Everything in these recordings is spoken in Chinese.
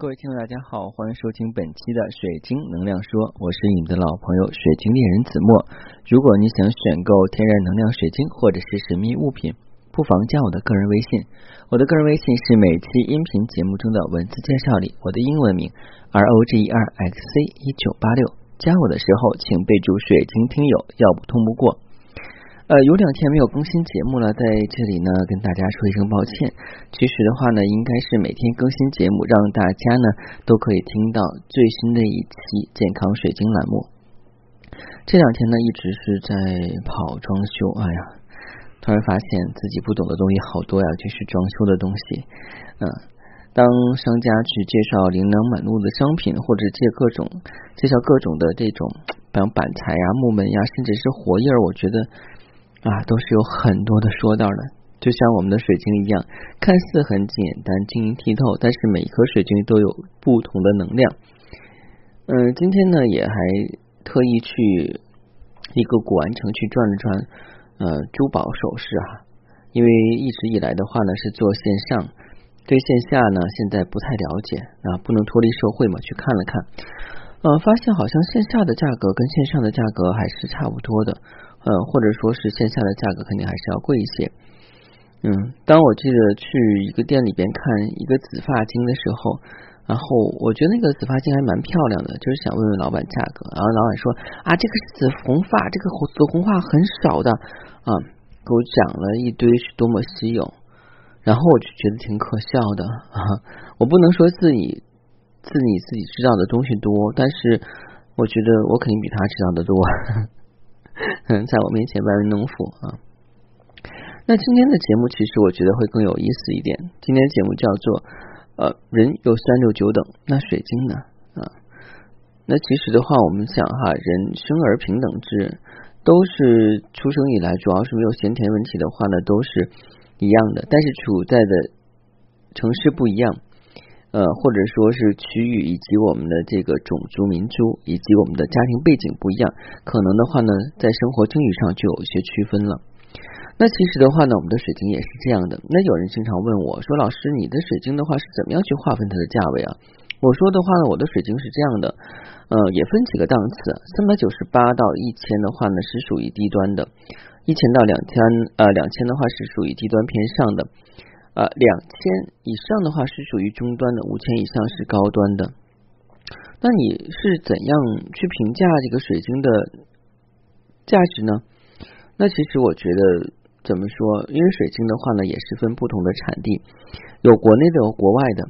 各位听众，大家好，欢迎收听本期的水晶能量说，我是你们的老朋友水晶猎人子墨。如果你想选购天然能量水晶或者是神秘物品，不妨加我的个人微信。我的个人微信是每期音频节目中的文字介绍里我的英文名 R O G E R X C 一九八六。加我的时候请备注水晶听友，要不通不过。呃，有两天没有更新节目了，在这里呢跟大家说一声抱歉。其实的话呢，应该是每天更新节目，让大家呢都可以听到最新的一期健康水晶栏目。这两天呢一直是在跑装修，哎呀，突然发现自己不懂的东西好多呀，就是装修的东西。嗯，当商家去介绍琳琅满目的商品，或者介各种介绍各种的这种，比方板材呀、木门呀，甚至是活页儿，我觉得。啊，都是有很多的说道的，就像我们的水晶一样，看似很简单、晶莹剔透，但是每一颗水晶都有不同的能量。嗯，今天呢，也还特意去一个古玩城去转了转，呃，珠宝首饰啊，因为一直以来的话呢是做线上，对线下呢现在不太了解啊，不能脱离社会嘛，去看了看，呃，发现好像线下的价格跟线上的价格还是差不多的。呃，或者说是线下的价格肯定还是要贵一些。嗯，当我记得去一个店里边看一个紫发晶的时候，然后我觉得那个紫发晶还蛮漂亮的，就是想问问老板价格。然后老板说啊，这个是紫红发，这个紫红发很少的啊，给我讲了一堆是多么稀有。然后我就觉得挺可笑的啊，我不能说自己自己自己知道的东西多，但是我觉得我肯定比他知道的多。在我面前班门弄斧啊！那今天的节目其实我觉得会更有意思一点。今天节目叫做呃，人有三六九等，那水晶呢啊？那其实的话，我们想哈，人生而平等之人，都是出生以来，主要是没有先天问题的话呢，都是一样的。但是处在的城市不一样。呃，或者说是区域以及我们的这个种族民族以及我们的家庭背景不一样，可能的话呢，在生活境遇上就有一些区分了。那其实的话呢，我们的水晶也是这样的。那有人经常问我说：“老师，你的水晶的话是怎么样去划分它的价位啊？”我说的话呢，我的水晶是这样的，呃，也分几个档次，三百九十八到一千的话呢是属于低端的，一千到两千呃两千的话是属于低端偏上的。呃，两千以上的话是属于中端的，五千以上是高端的。那你是怎样去评价这个水晶的价值呢？那其实我觉得怎么说？因为水晶的话呢，也是分不同的产地，有国内的，有国外的。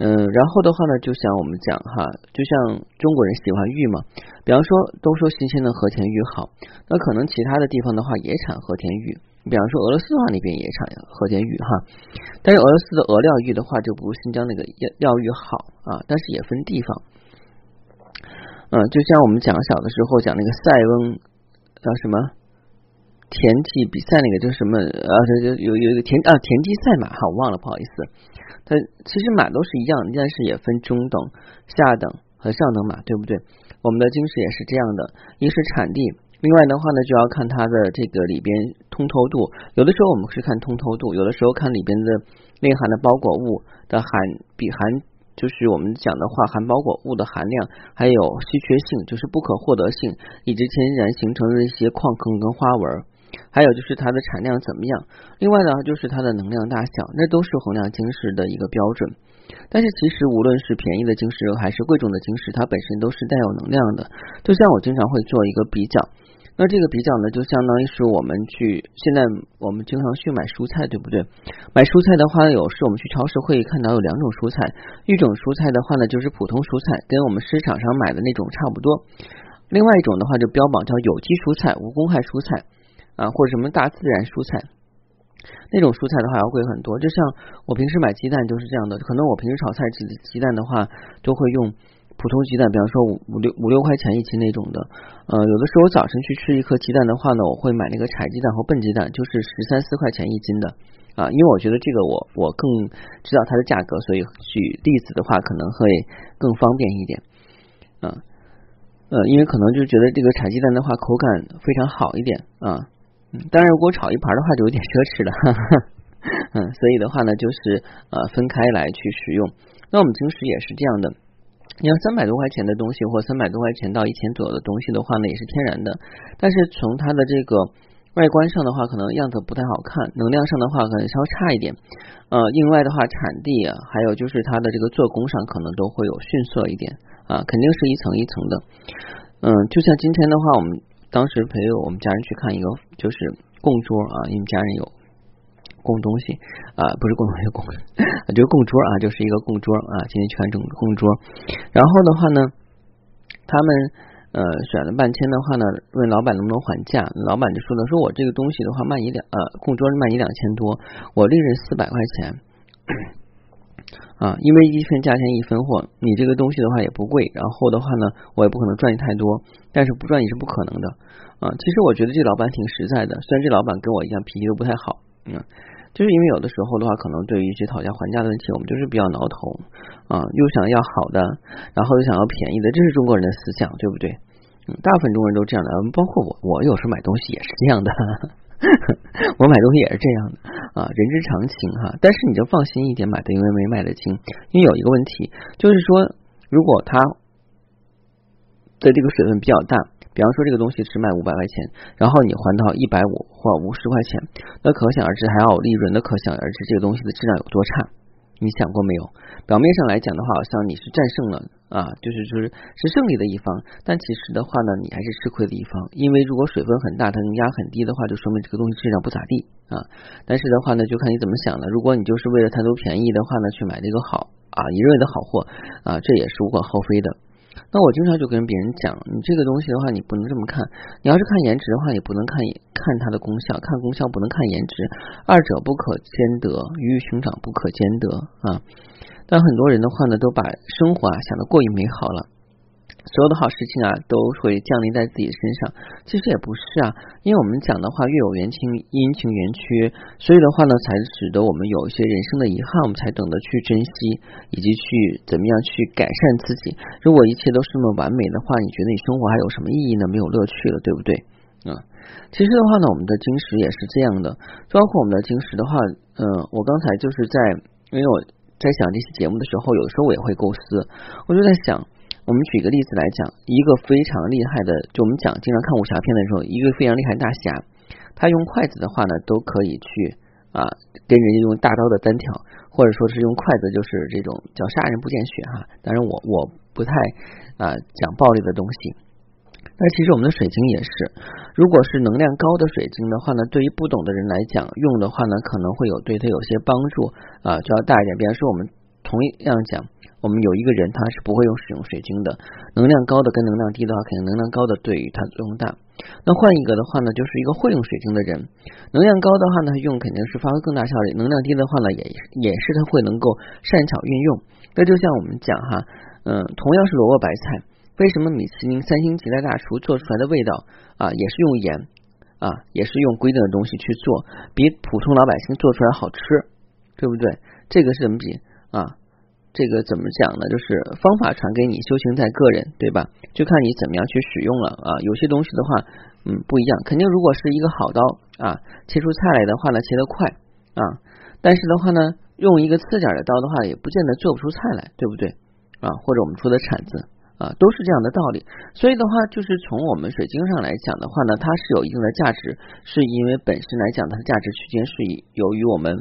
嗯，然后的话呢，就像我们讲哈，就像中国人喜欢玉嘛，比方说都说新鲜的和田玉好，那可能其他的地方的话也产和田玉。比方说俄罗斯话，那边也产和田玉哈，但是俄罗斯的俄料玉的话就不如新疆那个料料玉好啊，但是也分地方。嗯，就像我们讲小的时候讲那个塞翁叫什么田忌比赛那个，叫什么啊，就有有一个田啊田忌赛马哈，我忘了不好意思。它其实马都是一样，但是也分中等、下等和上等马，对不对？我们的晶石也是这样的，一是产地。另外的话呢，就要看它的这个里边通透度。有的时候我们是看通透度，有的时候看里边的内含的包裹物的含比含，就是我们讲的话含包裹物的含量，还有稀缺性，就是不可获得性，以及天然形成的一些矿坑跟花纹，还有就是它的产量怎么样。另外呢，就是它的能量大小，那都是衡量晶石的一个标准。但是其实无论是便宜的晶石还是贵重的晶石，它本身都是带有能量的。就像我经常会做一个比较。那这个比较呢，就相当于是我们去现在我们经常去买蔬菜，对不对？买蔬菜的话，有时我们去超市会看到有两种蔬菜，一种蔬菜的话呢，就是普通蔬菜，跟我们市场上买的那种差不多；另外一种的话，就标榜叫有机蔬菜、无公害蔬菜啊，或者什么大自然蔬菜，那种蔬菜的话要贵很多。就像我平时买鸡蛋就是这样的，可能我平时炒菜吃鸡蛋的话，都会用。普通鸡蛋，比方说五五六五六块钱一斤那种的，呃，有的时候早晨去吃一颗鸡蛋的话呢，我会买那个柴鸡蛋和笨鸡蛋，就是十三四块钱一斤的。啊，因为我觉得这个我我更知道它的价格，所以举例子的话可能会更方便一点。啊，呃，因为可能就觉得这个柴鸡蛋的话口感非常好一点啊，当然如果炒一盘的话就有点奢侈了，嗯，所以的话呢就是呃分开来去使用。那我们平时也是这样的，你要三百多块钱的东西，或三百多块钱到一千左右的东西的话呢，也是天然的，但是从它的这个外观上的话，可能样子不太好看，能量上的话可能稍差一点，呃，另外的话产地啊，还有就是它的这个做工上可能都会有逊色一点啊，肯定是一层一层的，嗯，就像今天的话，我们当时陪我们家人去看一个就是供桌啊，因为家人有。供东西啊，不是供东西供，就是供桌啊，就是一个供桌啊。今天全整供桌，然后的话呢，他们呃选了半天的话呢，问老板能不能还价，老板就说了，说我这个东西的话卖你两呃供桌卖你两千多，我利润四百块钱啊，因为一分价钱一分货，你这个东西的话也不贵，然后的话呢，我也不可能赚你太多，但是不赚你是不可能的啊。其实我觉得这老板挺实在的，虽然这老板跟我一样脾气都不太好，嗯。就是因为有的时候的话，可能对于一些讨价还价的问题，我们就是比较挠头啊，又想要好的，然后又想要便宜的，这是中国人的思想，对不对？嗯，大部分中国人都这样的，包括我，我有时候买东西也是这样的，我买东西也是这样的啊，人之常情哈。但是你就放心一点，买的因为没卖得清，因为有一个问题，就是说如果它的这个水分比较大。比方说这个东西是卖五百块钱，然后你还到一百五或五十块钱，那可想而知还要有利润，那可想而知这个东西的质量有多差。你想过没有？表面上来讲的话，好像你是战胜了啊，就是就是是胜利的一方，但其实的话呢，你还是吃亏的一方。因为如果水分很大，它能压很低的话，就说明这个东西质量不咋地啊。但是的话呢，就看你怎么想了。如果你就是为了贪图便宜的话呢，去买这个好啊，你认为的好货啊，这也是无可厚非的。那我经常就跟别人讲，你这个东西的话，你不能这么看。你要是看颜值的话，你不能看看它的功效，看功效不能看颜值，二者不可兼得，鱼与熊掌不可兼得啊。但很多人的话呢，都把生活啊想得过于美好了。所有的好事情啊，都会降临在自己身上。其实也不是啊，因为我们讲的话，月有圆缺，阴晴圆缺，所以的话呢，才使得我们有一些人生的遗憾，我们才懂得去珍惜，以及去怎么样去改善自己。如果一切都是那么完美的话，你觉得你生活还有什么意义呢？没有乐趣了，对不对？啊，其实的话呢，我们的晶石也是这样的，包括我们的晶石的话，嗯，我刚才就是在，因为我在想这期节目的时候，有时候我也会构思，我就在想。我们举个例子来讲，一个非常厉害的，就我们讲经常看武侠片的时候，一个非常厉害大侠，他用筷子的话呢，都可以去啊跟人家用大刀的单挑，或者说是用筷子，就是这种叫杀人不见血哈。当然我我不太啊讲暴力的东西。那其实我们的水晶也是，如果是能量高的水晶的话呢，对于不懂的人来讲，用的话呢可能会有对他有些帮助啊，就要大一点。比方说我们同样讲。我们有一个人，他是不会用使用水晶的，能量高的跟能量低的话，肯定能量高的对于他作用大。那换一个的话呢，就是一个会用水晶的人，能量高的话呢，用肯定是发挥更大效率；能量低的话呢，也也是他会能够擅长运用。那就像我们讲哈，嗯，同样是萝卜白菜，为什么米其林三星级的大厨做出来的味道啊，也是用盐啊，也是用规定的东西去做，比普通老百姓做出来好吃，对不对？这个是什么比啊？这个怎么讲呢？就是方法传给你，修行在个人，对吧？就看你怎么样去使用了啊。有些东西的话，嗯，不一样。肯定如果是一个好刀啊，切出菜来的话呢，切得快啊。但是的话呢，用一个刺点的刀的话，也不见得做不出菜来，对不对啊？或者我们说的铲子啊，都是这样的道理。所以的话，就是从我们水晶上来讲的话呢，它是有一定的价值，是因为本身来讲它的价值区间是以由于我们。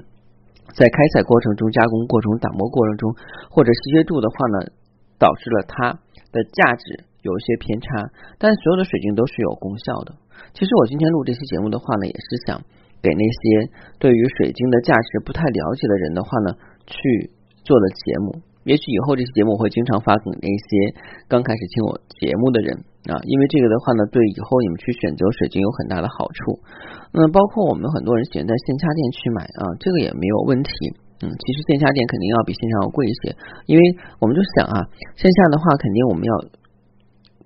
在开采过程中、加工过程中、打磨过程中，或者稀缺度的话呢，导致了它的价值有一些偏差。但所有的水晶都是有功效的。其实我今天录这期节目的话呢，也是想给那些对于水晶的价值不太了解的人的话呢，去做的节目。也许以后这期节目我会经常发给那些刚开始听我节目的人啊，因为这个的话呢，对以后你们去选择水晶有很大的好处。那包括我们很多人喜欢在线下店去买啊，这个也没有问题。嗯，其实线下店肯定要比线上要贵一些，因为我们就想啊，线下的话肯定我们要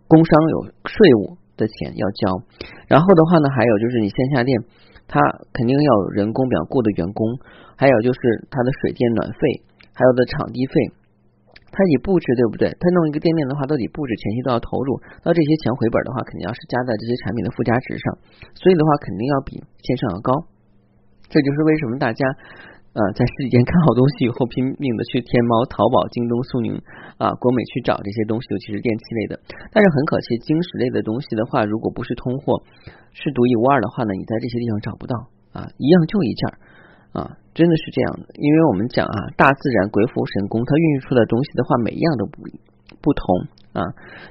工商有税务的钱要交，然后的话呢，还有就是你线下店它肯定要有人工比较雇的员工，还有就是它的水电暖费，还有的场地费。他得布置，对不对？他弄一个店面的话，都得布置，前期都要投入。那这些钱回本的话，肯定要是加在这些产品的附加值上，所以的话，肯定要比线上要高。这就是为什么大家，呃，在实体店看好东西以后，拼命的去天猫、淘宝、京东、苏宁啊、国美去找这些东西，尤其是电器类的。但是很可惜，晶石类的东西的话，如果不是通货，是独一无二的话呢，你在这些地方找不到啊，一样就一件啊，真的是这样的。因为我们讲啊，大自然鬼斧神工，它孕育出的东西的话，每一样都不不同啊。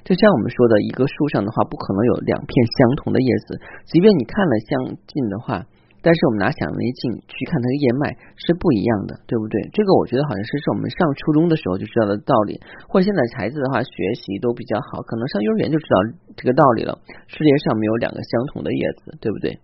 就像我们说的，一个树上的话，不可能有两片相同的叶子，即便你看了相近的话。但是我们拿显微镜去看它的叶脉是不一样的，对不对？这个我觉得好像是是我们上初中的时候就知道的道理，或者现在孩子的话学习都比较好，可能上幼儿园就知道这个道理了。世界上没有两个相同的叶子，对不对？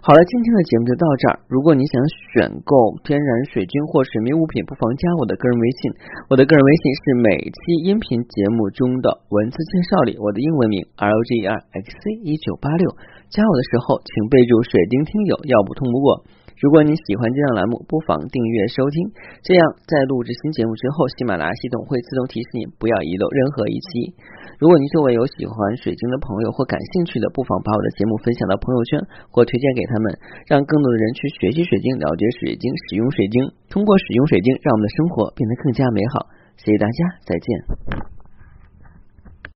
好了，今天的节目就到这儿。如果你想选购天然水晶或神秘物品，不妨加我的个人微信。我的个人微信是每期音频节目中的文字介绍里我的英文名 R O G E R X C 一九八六。加我的时候，请备注“水晶听友”，要不通不过。如果你喜欢这档栏目，不妨订阅收听，这样在录制新节目之后，喜马拉雅系统会自动提示你，不要遗漏任何一期。如果您周围有喜欢水晶的朋友或感兴趣的，不妨把我的节目分享到朋友圈或推荐给他们，让更多的人去学习水晶，了解水晶，使用水晶。通过使用水晶，让我们的生活变得更加美好。谢谢大家，再见。